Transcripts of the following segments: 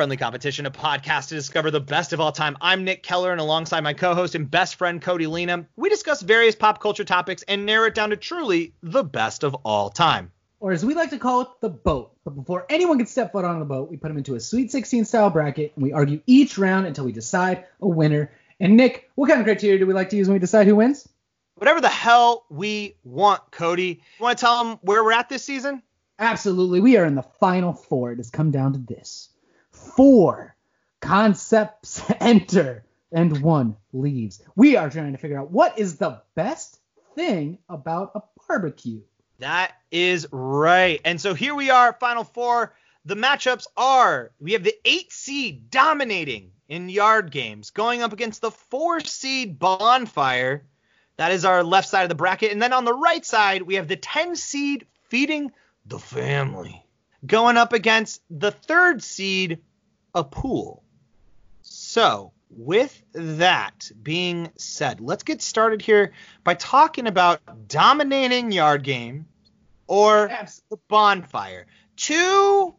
Friendly Competition, a podcast to discover the best of all time. I'm Nick Keller, and alongside my co host and best friend Cody Lena, we discuss various pop culture topics and narrow it down to truly the best of all time. Or as we like to call it, the boat. But before anyone can step foot on the boat, we put them into a Sweet 16 style bracket, and we argue each round until we decide a winner. And Nick, what kind of criteria do we like to use when we decide who wins? Whatever the hell we want, Cody. You want to tell them where we're at this season? Absolutely. We are in the final four. It has come down to this four concepts enter and one leaves. We are trying to figure out what is the best thing about a barbecue. That is right. And so here we are, final four. The matchups are we have the eight seed dominating in yard games, going up against the four seed bonfire. That is our left side of the bracket. And then on the right side, we have the 10 seed feeding the family, going up against the third seed a pool. So, with that being said, let's get started here by talking about dominating yard game or the bonfire. Two.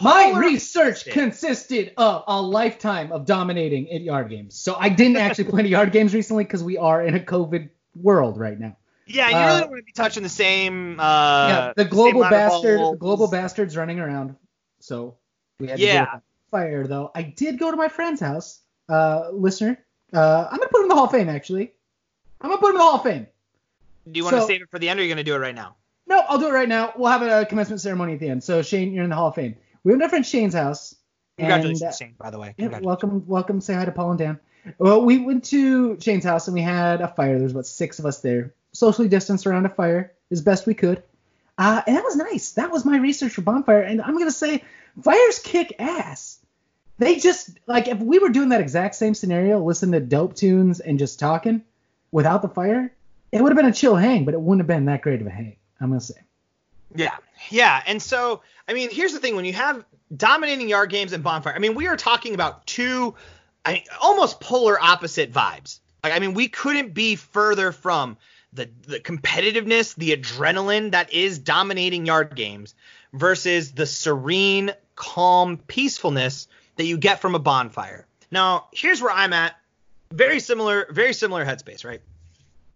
My research consisted of a lifetime of dominating at yard games. So I didn't actually play any yard games recently because we are in a COVID world right now. Yeah, you really uh, don't want to be touching the same. Uh, yeah, the global bastard, global bastards running around. So we had yeah fire though. I did go to my friend's house, uh, listener. Uh, I'm gonna put him in the Hall of Fame actually. I'm gonna put him in the Hall of Fame. Do you want so, to save it for the end, or are you gonna do it right now? No, I'll do it right now. We'll have a commencement ceremony at the end. So Shane, you're in the Hall of Fame. We went to our friend Shane's house. Congratulations, and, uh, Shane, by the way. Welcome, welcome. Say hi to Paul and Dan. Well, we went to Shane's house and we had a fire. There was about six of us there, socially distanced around a fire as best we could. Uh, and that was nice. That was my research for bonfire. And I'm gonna say, fires kick ass they just like if we were doing that exact same scenario, listen to dope tunes and just talking without the fire, it would have been a chill hang, but it wouldn't have been that great of a hang. I'm gonna say. Yeah, yeah, and so I mean, here's the thing: when you have dominating yard games and bonfire, I mean, we are talking about two, I mean, almost polar opposite vibes. Like, I mean, we couldn't be further from the the competitiveness, the adrenaline that is dominating yard games versus the serene, calm peacefulness that you get from a bonfire. Now, here's where I'm at. Very similar, very similar headspace, right?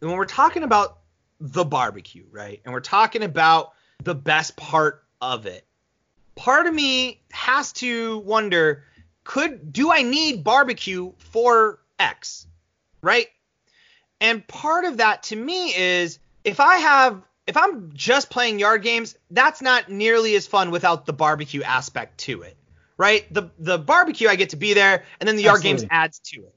And when we're talking about the barbecue, right? And we're talking about the best part of it. Part of me has to wonder, could do I need barbecue for X? Right? And part of that to me is if I have if I'm just playing yard games, that's not nearly as fun without the barbecue aspect to it right? The the barbecue I get to be there, and then the yard Absolutely. games adds to it.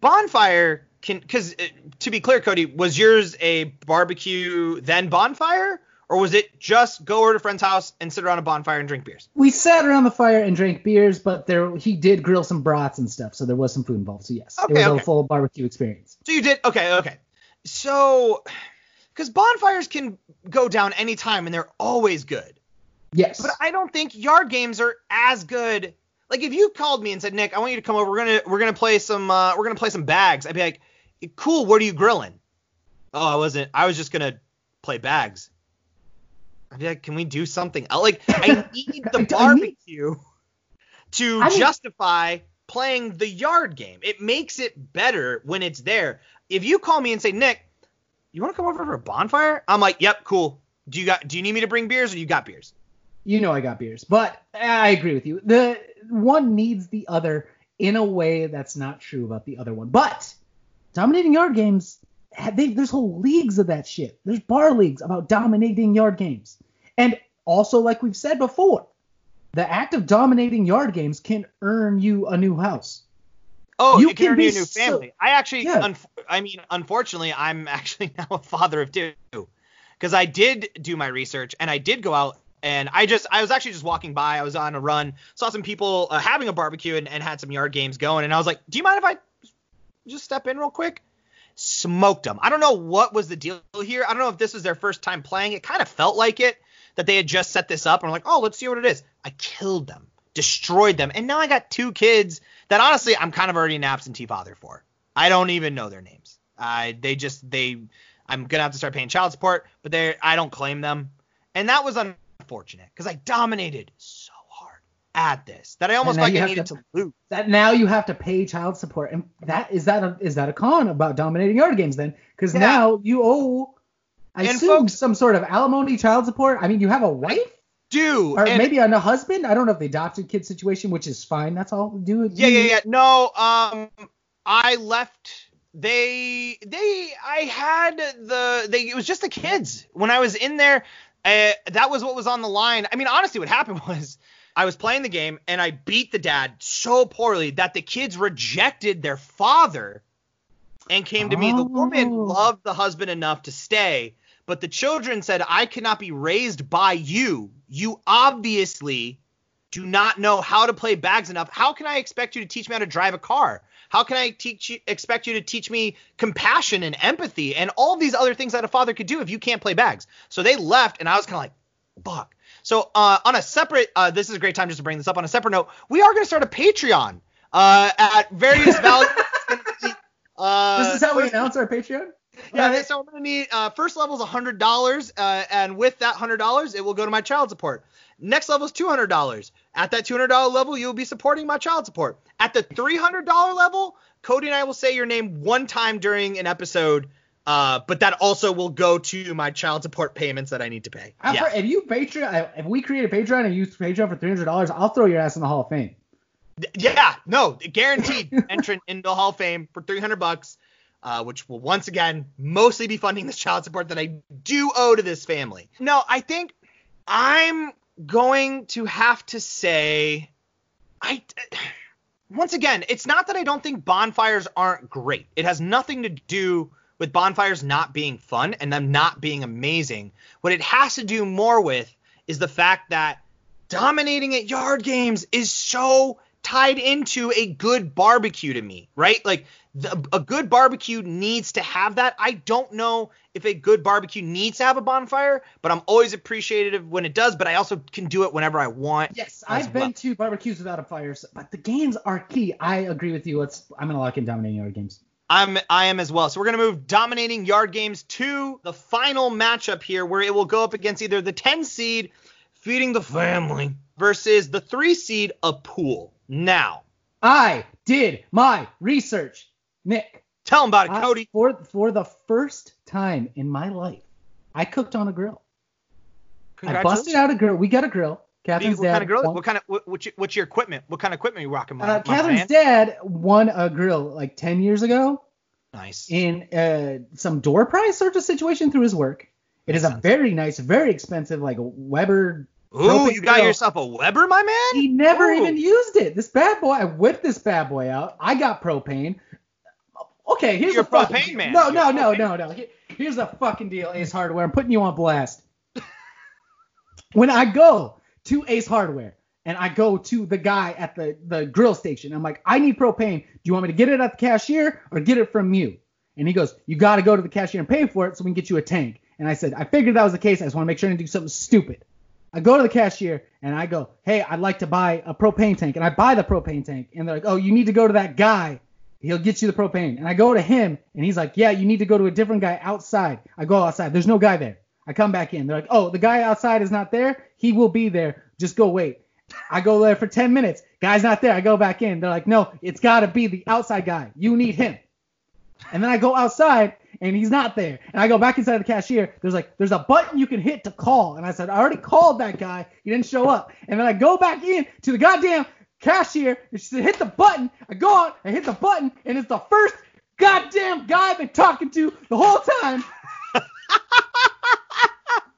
Bonfire can because uh, to be clear, Cody, was yours a barbecue then bonfire? Or was it just go over to a friend's house and sit around a bonfire and drink beers? We sat around the fire and drank beers, but there he did grill some brats and stuff, so there was some food involved. So yes, okay, it was okay. a full barbecue experience. So you did okay, okay. So because bonfires can go down anytime and they're always good. Yes. But I don't think yard games are as good. Like if you called me and said, Nick, I want you to come over. We're gonna we're gonna play some uh, we're gonna play some bags. I'd be like, cool. What are you grilling? Oh, I wasn't. I was just gonna play bags. I'd be like, can we do something else? Like I need the barbecue to I mean, justify playing the yard game. It makes it better when it's there. If you call me and say, Nick, you want to come over for a bonfire? I'm like, yep, cool. Do you got? Do you need me to bring beers or you got beers? You know I got beers, but I agree with you. The one needs the other in a way that's not true about the other one. But dominating yard games, they, there's whole leagues of that shit. There's bar leagues about dominating yard games, and also like we've said before, the act of dominating yard games can earn you a new house. Oh, you can, can earn you a new family. So, I actually, yeah. un- I mean, unfortunately, I'm actually now a father of two because I did do my research and I did go out and I just I was actually just walking by. I was on a run, saw some people uh, having a barbecue and, and had some yard games going, and I was like, "Do you mind if I just step in real quick?" Smoked them. I don't know what was the deal here. I don't know if this was their first time playing. It kind of felt like it that they had just set this up and were like, "Oh, let's see what it is." I killed them, destroyed them, and now I got two kids that honestly I'm kind of already an absentee father for. I don't even know their names. I they just they I'm gonna have to start paying child support, but they I don't claim them, and that was on unfortunate because I dominated so hard. at this that I almost like needed to- to lose. That now you have to pay child support, and that is that a, is that a con about dominating yard games then? Because Yeah. now you owe, I And assume folks- some sort of alimony, child support. I mean, you have a wife Do or maybe a husband. I don't know if the adopted kid situation, which is fine. That's all. Do yeah, yeah, yeah. No, um, I left. They, they, I had the, they. It was just the kids when I was in there. Uh, that was what was on the line. I mean, honestly, what happened was I was playing the game and I beat the dad so poorly that the kids rejected their father and came to me. The woman Oh. loved the husband enough to stay, but the children said, "I cannot be raised by you. You obviously do not know how to play bags enough. How can I expect you to teach me how to drive a car? How can I teach you, expect you to teach me compassion and empathy and all these other things that a father could do if you can't play bags? So they left, and I was kind of like, fuck. So uh, on a separate, uh, this is a great time just to bring this up. On a separate note, we are going to start a Patreon uh, at various values. Uh, this is how we announce our Patreon. yeah, Alright. so I'm gonna need uh, first level is hundred dollars, uh, and with that hundred dollars, it will go to my child support. Next level is two hundred dollars. At that two hundred dollar level, you will be supporting my child support. At the three hundred dollar level, Cody and I will say your name one time during an episode, uh, but that also will go to my child support payments that I need to pay. Yeah. If you Patreon, if we create a Patreon and use Patreon for three hundred dollars, I'll throw your ass in the Hall of Fame. Yeah, no, guaranteed entrant into the Hall of Fame for 300 bucks, uh, which will once again mostly be funding this child support that I do owe to this family. No, I think I'm going to have to say, I. Once again, it's not that I don't think bonfires aren't great. It has nothing to do with bonfires not being fun and them not being amazing. What it has to do more with is the fact that dominating at yard games is so tied into a good barbecue to me, right? Like the, a good barbecue needs to have that. I don't know if a good barbecue needs to have a bonfire, but I'm always appreciative when it does. But I also can do it whenever I want. Yes, I've well. been to barbecues without a fire, but the games are key. I agree with you. Let's. I'm gonna lock in dominating yard games. I'm I am as well. So we're gonna move dominating yard games to the final matchup here, where it will go up against either the 10 seed feeding the family versus the three seed a pool. Now, I did my research, Nick. tell them about it, I- Cody. for for the first time in my life, I cooked on a grill. I busted out a grill. We got a grill. Catherine's what dad. kind of grill? won- What kind of what, what's, your, what's your equipment? What kind of equipment are you rocking? My, uh, Catherine's dad won a grill like 10 years ago Nice. in uh, some door prize sort of situation through his work. It is a sense. very nice, very expensive, like Weber. Ooh, you got grill. yourself a Weber, my man. He never Ooh. even used it. This bad boy, I whipped this bad boy out. I got propane. Okay, here's You're the fucking propane deal. man. No, no, no, no, no. Here's the fucking deal, Ace Hardware. I'm putting you on blast. when I go to Ace Hardware and I go to the guy at the, the grill station, I'm like, I need propane. Do you want me to get it at the cashier or get it from you? And he goes, You got to go to the cashier and pay for it so we can get you a tank. And I said, I figured that was the case. I just want to make sure I didn't do something stupid. I go to the cashier and I go, Hey, I'd like to buy a propane tank. And I buy the propane tank. And they're like, Oh, you need to go to that guy. He'll get you the propane. And I go to him and he's like, Yeah, you need to go to a different guy outside. I go outside. There's no guy there. I come back in. They're like, Oh, the guy outside is not there. He will be there. Just go wait. I go there for 10 minutes. Guy's not there. I go back in. They're like, No, it's got to be the outside guy. You need him. And then I go outside and he's not there. And I go back inside the cashier. There's like, there's a button you can hit to call. And I said, I already called that guy. He didn't show up. And then I go back in to the goddamn cashier and she said, hit the button. I go on, I hit the button, and it's the first goddamn guy I've been talking to the whole time.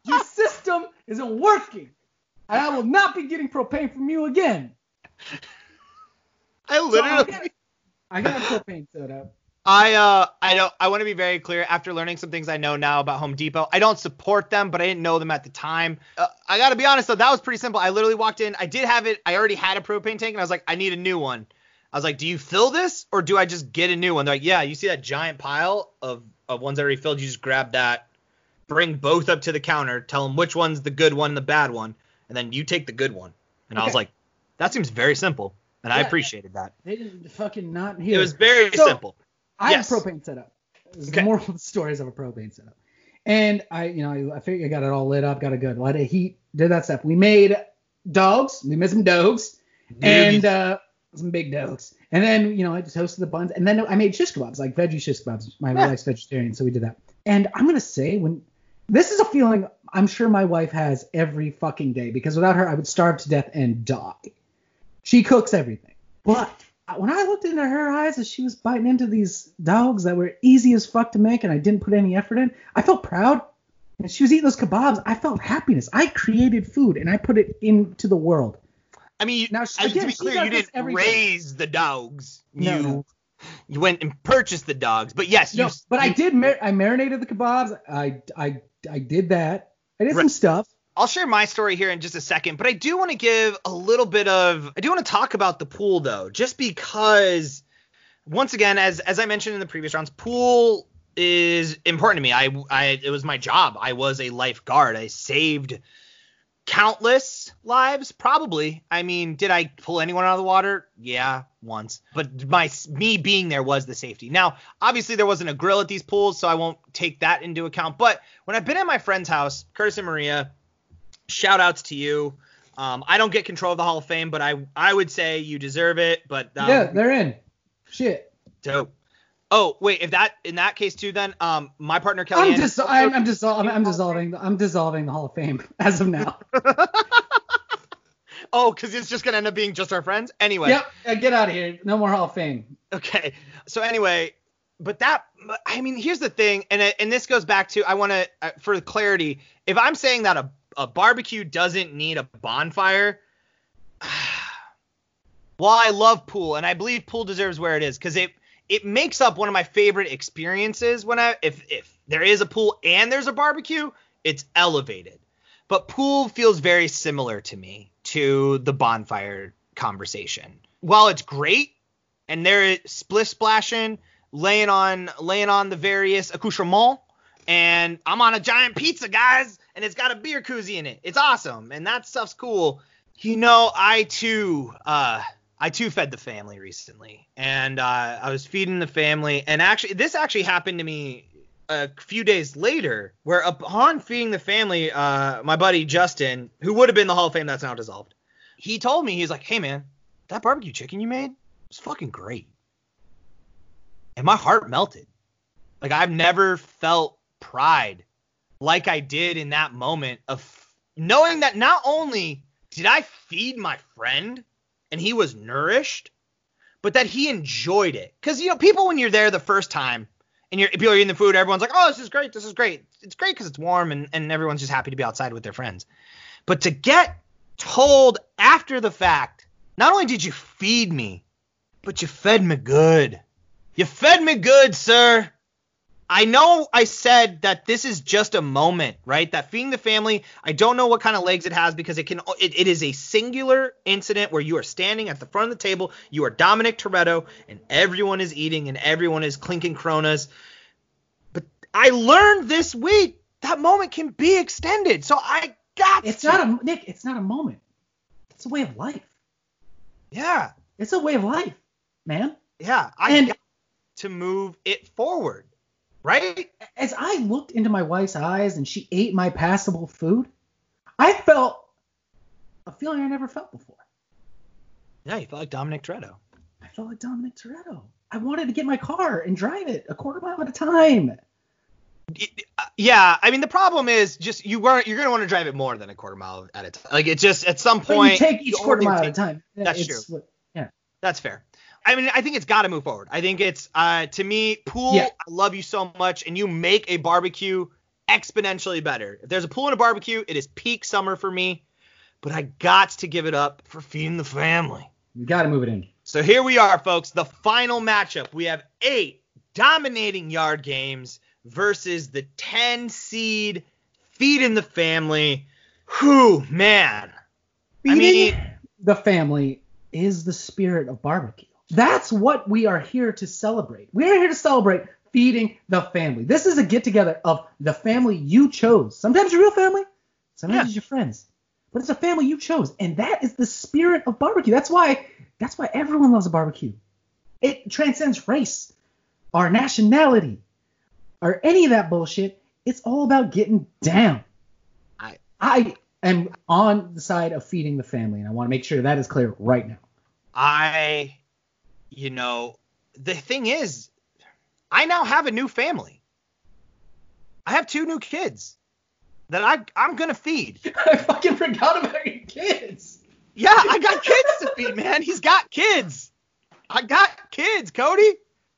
Your system isn't working. And I will not be getting propane from you again. I So I literally. got, I got a propane soda. I uh I don't I want to be very clear after learning some things I know now about Home Depot. I don't support them, but I didn't know them at the time. Uh, I got to be honest though, that was pretty simple. I literally walked in, I did have it. I already had a propane tank and I was like, I need a new one. I was like, "Do you fill this or do I just get a new one?" They're like, "Yeah, you see that giant pile of of ones that are already filled, you just grab that, bring both up to the counter, tell them which one's the good one, and the bad one, and then you take the good one." And I was like, "That seems very simple." And I appreciated that. They didn't fucking not It was very So- simple. I Yes. have a propane setup. Is Okay. the moral of the stories of a propane setup. And I, you know, I, I figured I got it all lit up, got a good lot of heat, did that stuff. We made dogs. We made some dogs. and uh, some big dogs. And then you know I just hosted the buns, and then I made shish kebabs, like veggie shish kebabs. My Yeah. wife's vegetarian, so we did that. And I'm gonna say when this is a feeling I'm sure my wife has every fucking day because without her I would starve to death and die. She cooks everything, but when I looked into her eyes as she was biting into these dogs that were easy as fuck to make and I didn't put any effort in, I felt proud. And she was eating those kebabs. I felt happiness. I created food and I put it into the world. I mean, you, Now, as- again, to be clear, you didn't raise the dogs. No, you no. you went and purchased the dogs. But yes, No, you. but I did. Mar- I marinated the kebabs. I I I did that. I did some stuff. I'll share my story here in just a second, but I do want to give a little bit of I do want to talk about the pool though, just because once again, as as I mentioned in the previous rounds, pool is important to me. I I it was my job. I was a lifeguard. I saved countless lives probably i mean did i pull anyone out of the water yeah once but my me being there was the safety now obviously there wasn't a grill at these pools so i won't take that into account but when i've been at my friend's house curtis and maria shout outs to you um, i don't get control of the hall of fame but i i would say you deserve it but um, yeah, they're in. Shit. dope oh wait if that in that case too then um my partner kelly I'm dis- I'm, I'm, dissol- I'm, I'm dissolving. I'm dissolving the Hall of Fame as of now. oh because it's just gonna end up being just our friends anyway yep. uh, Get out of here. No more Hall of Fame. Okay. So anyway, but that I mean, here's the thing, and it- and this goes back to I want to uh, for clarity. If I'm saying that a a barbecue doesn't need a bonfire, while I love pool and I believe pool deserves where it is because it it makes up one of my favorite experiences when I if if there is a pool and there's a barbecue, it's elevated. But pool feels very similar to me to the bonfire conversation. While it's great and splish splashing, laying on laying on the various accoutrements, and I'm on a giant pizza, guys, and it's got a beer koozie in it. It's awesome, and that stuff's cool. You know, I too, uh, I too fed the family recently, and uh, I was feeding the family, and actually, this actually happened to me a few days later, where upon feeding the family, uh, my buddy Justin, who would have been the Hall of Fame that's now dissolved, he told me he's like, "Hey man, that barbecue chicken you made was fucking great," and my heart melted. Like I've never felt pride like I did in that moment of knowing that not only did I feed my friend and he was nourished, but that he enjoyed it. Because you know, people when you're there the first time and you're people are eating the food, everyone's like, "Oh, this is great, this is great." It's great because it's warm and and everyone's just happy to be outside with their friends. But to get told after the fact, not only did you feed me, but you fed me good. You fed me good, sir. I know I said that this is just a moment, right? That feeding the family, I don't know what kind of legs it has because it can it, it is a singular incident where you are standing at the front of the table, you are Dominic Toretto, and everyone is eating and everyone is clinking Coronas. But I learned this week that moment can be extended. So I got It's to. not a Nick. It's not a moment. It's a way of life. yeah. It's a way of life, man. Yeah. I And- got to move it forward. Right? As I looked into my wife's eyes and she ate my passable food, I felt a feeling I never felt before. Yeah, you felt like Dominic Toretto. I felt like Dominic Toretto. I wanted to get my car and drive it a quarter mile at a time. Uh, yeah, I mean the problem is just you weren't you're gonna want to drive it more than a quarter mile at a time. Like it just at some But point you take each quarter mile at a time. Yeah, That's true. what- yeah. That's fair. I mean I think it's got to move forward. I think it's uh to me pool. Yeah. I love you so much, and you make a barbecue exponentially better. If there's a pool and a barbecue, it is peak summer for me. But I got to give it up for feeding the family. You got to move it in. So here we are, folks. The final matchup. We have eight dominating yard games versus the 10 seed feed in the family. Whew, man. I mean- the family is the spirit of barbecue. That's what we are here to celebrate. We are here to celebrate feeding the family. This is a get together of the family you chose. Sometimes your real family, sometimes Yeah. it's your friends. But it's a family you chose, and that is the spirit of barbecue. That's why that's why everyone loves a barbecue. It transcends race, our nationality, or any of that bullshit. It's all about getting down. I- I am on the side of feeding the family, and I want to make sure that is clear right now. I, you know, the thing is, I now have a new family. I have two new kids that I I'm gonna feed. I fucking forgot about your kids. Yeah, I got kids to feed, man. He's got kids. I got kids, Cody.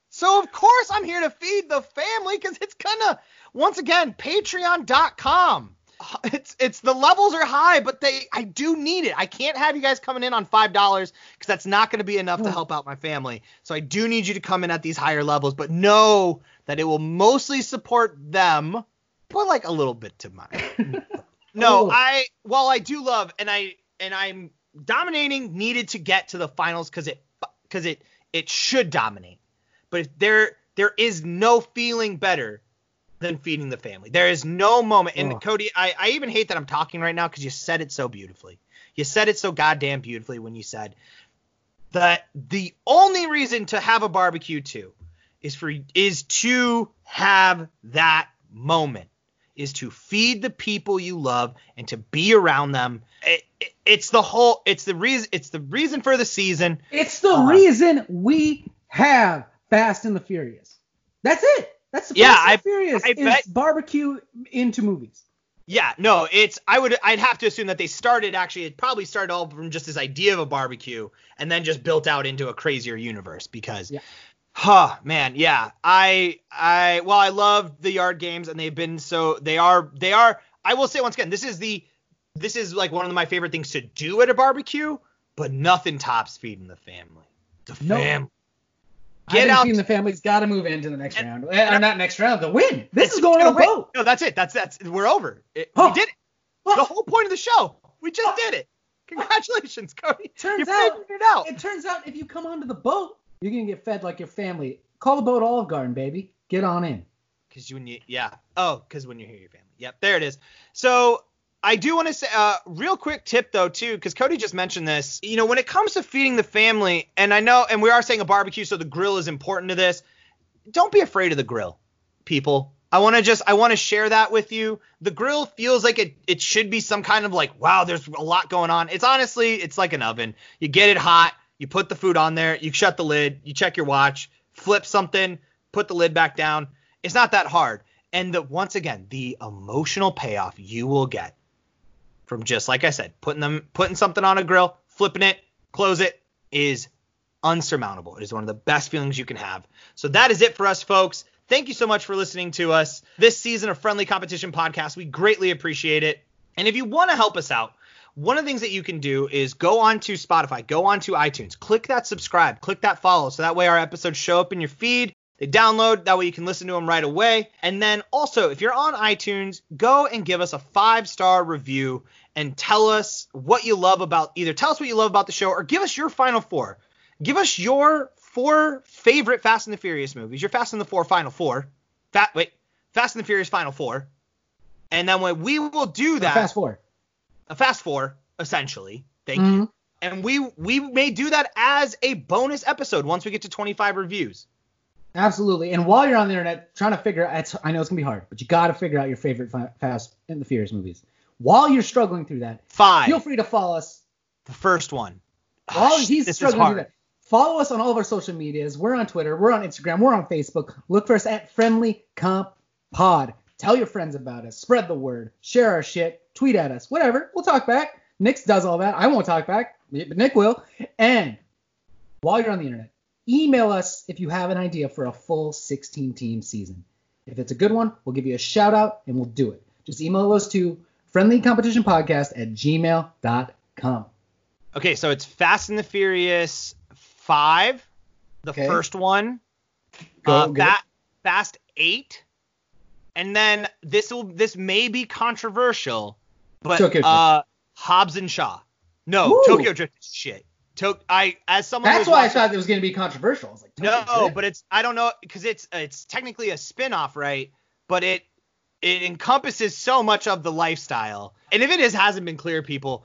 So of course I'm here to feed the family because it's gonna once again Patreon.com. It's it's the levels are high, but they I do need it. I can't have you guys coming in on five dollars because that's not going to be enough to hmm. help out my family. So I do need you to come in at these higher levels, but know that it will mostly support them, but like a little bit to mine. no, Oh. I while I do love and I and I'm dominating needed to get to the finals because it because it it should dominate. But if there there is no feeling better than feeding the family. There is no moment. And Oh. Cody, I, I even hate that I'm talking right now because you said it so beautifully. You said it so goddamn beautifully when you said that the only reason to have a barbecue too is for is to have that moment is to feed the people you love and to be around them. It, it- it's the whole it's the reason it's the reason for the season. It's the Uh, reason we have Fast and the Furious. That's it. That's the Yeah, I- Furious I bet- barbecue into movies. Yeah, no, it's I would I'd have to assume that they started actually it probably started all from just this idea of a barbecue and then just built out into a crazier universe because Yeah. huh man, yeah. I I well I love the yard games and they've been so they are they are I will say once again, this is the this is like one of my favorite things to do at a barbecue, but nothing tops feeding the family. The No. Fam. I Get out Team the Family's got to move into the next And- round. Eh, not next round, the win. This is going gonna on a win. boat. No, that's it. That's that's we're over. It, Oh. We did it. Oh. The whole point of the show. We just did it. Congratulations, Cody. Turns you out- it out. It turns out if you come onto the boat, you're gonna get fed like your family. Call the boat Olive Garden, baby. Get on in. Because you when you yeah. Oh, because when you hear your family. Yep, there it is. So I do want to say uh real quick tip though too, because Cody just mentioned this. You know, when it comes to feeding the family, and I know, and we are saying a barbecue, so the grill is important to this. Don't be afraid of the grill, people. I want to just I want to share that with you. The grill feels like it it should be some kind of like wow, there's a lot going on. It's honestly it's like an oven. You get it hot, you put the food on there, you shut the lid, you check your watch, flip something, put the lid back down. It's not that hard. And the, once again, the emotional payoff you will get from just like I said, putting them putting something on a grill, flipping it, close it is unsurmountable. It is one of the best feelings you can have. So that is it for us, folks. Thank you so much for listening to us this season of Friendly Competition Podcast. We greatly appreciate it. And if you want to help us out, one of the things that you can do is go on to Spotify, go on to iTunes, click that subscribe, click that follow, so that way our episodes show up in your feed. They download, that way you can listen to them right away. And then also, if you're on iTunes, go and give us a five star review and tell us what you love about either tell us what you love about the show or give us your final four. Give us your four favorite Fast and the Furious movies, your Fast and the Four final four. Fat wait, Fast and the Furious final four. And then when we will do that, Fast four. a fast four essentially. Thank Mhm. you. And we we may do that as a bonus episode once we get to 25 reviews. Absolutely. And while you're on the internet trying to figure out, I know it's gonna be hard, but you got to figure out your favorite Fast and the Furious movies. While you're struggling through that, Five. feel free to follow us. the first one. While he's struggling through that, follow us on all of our social medias. We're on Twitter, we're on Instagram, we're on Facebook. Look for us at Friendly Comp Pod. Tell your friends about us. Spread the word. Share our shit. Tweet at us. Whatever. We'll talk back. Nick does all that. I won't talk back, but Nick will. And while you're on the internet, email us if you have an idea for a full 16 team season. If it's a good one, we'll give you a shout out and we'll do it. Just email us to friendlycompetitionpodcast at gmail.com. Okay, so it's Fast and the Furious 5, the Okay. first one. Go, uh. Fa- Fast 8. And then this will this may be controversial, but Tokyo Drift. uh Hobbs and Shaw. No, Ooh. Tokyo Drift is shit. To- I as someone That's why I thought it was going to be controversial. I was like, No, but it's I don't know because it's it's technically a spin-off, right? But it it encompasses so much of the lifestyle. And if it is hasn't been clear, people,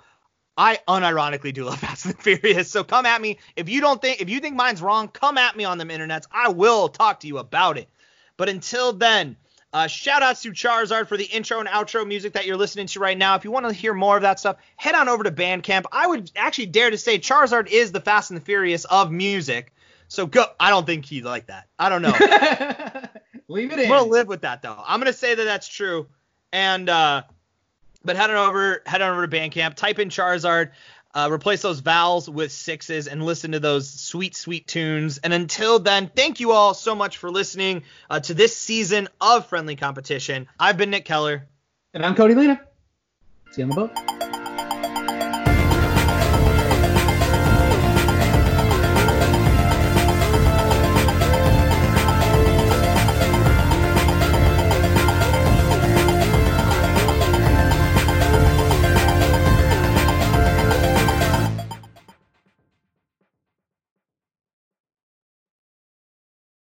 I unironically do love Fast and Furious. So come at me if you don't think if you think mine's wrong, come at me on them internets. I will talk to you about it. But until then, Uh, shout outs to Charizard for the intro and outro music that you're listening to right now. If you want to hear more of that stuff, head on over to Bandcamp. I would actually dare to say Charizard is the Fast and the Furious of music. So go. I don't think he's like that. I don't know. Leave it I'm in. gonna live with that though. I'm gonna say that that's true. And uh, but head on over, head on over to Bandcamp, type in Charizard, uh, replace those vowels with sixes, and listen to those sweet, sweet tunes. And until then, thank you all so much for listening uh, to this season of Friendly Competition. I've been Nick Keller. And I'm Cody Lena. See you on the boat.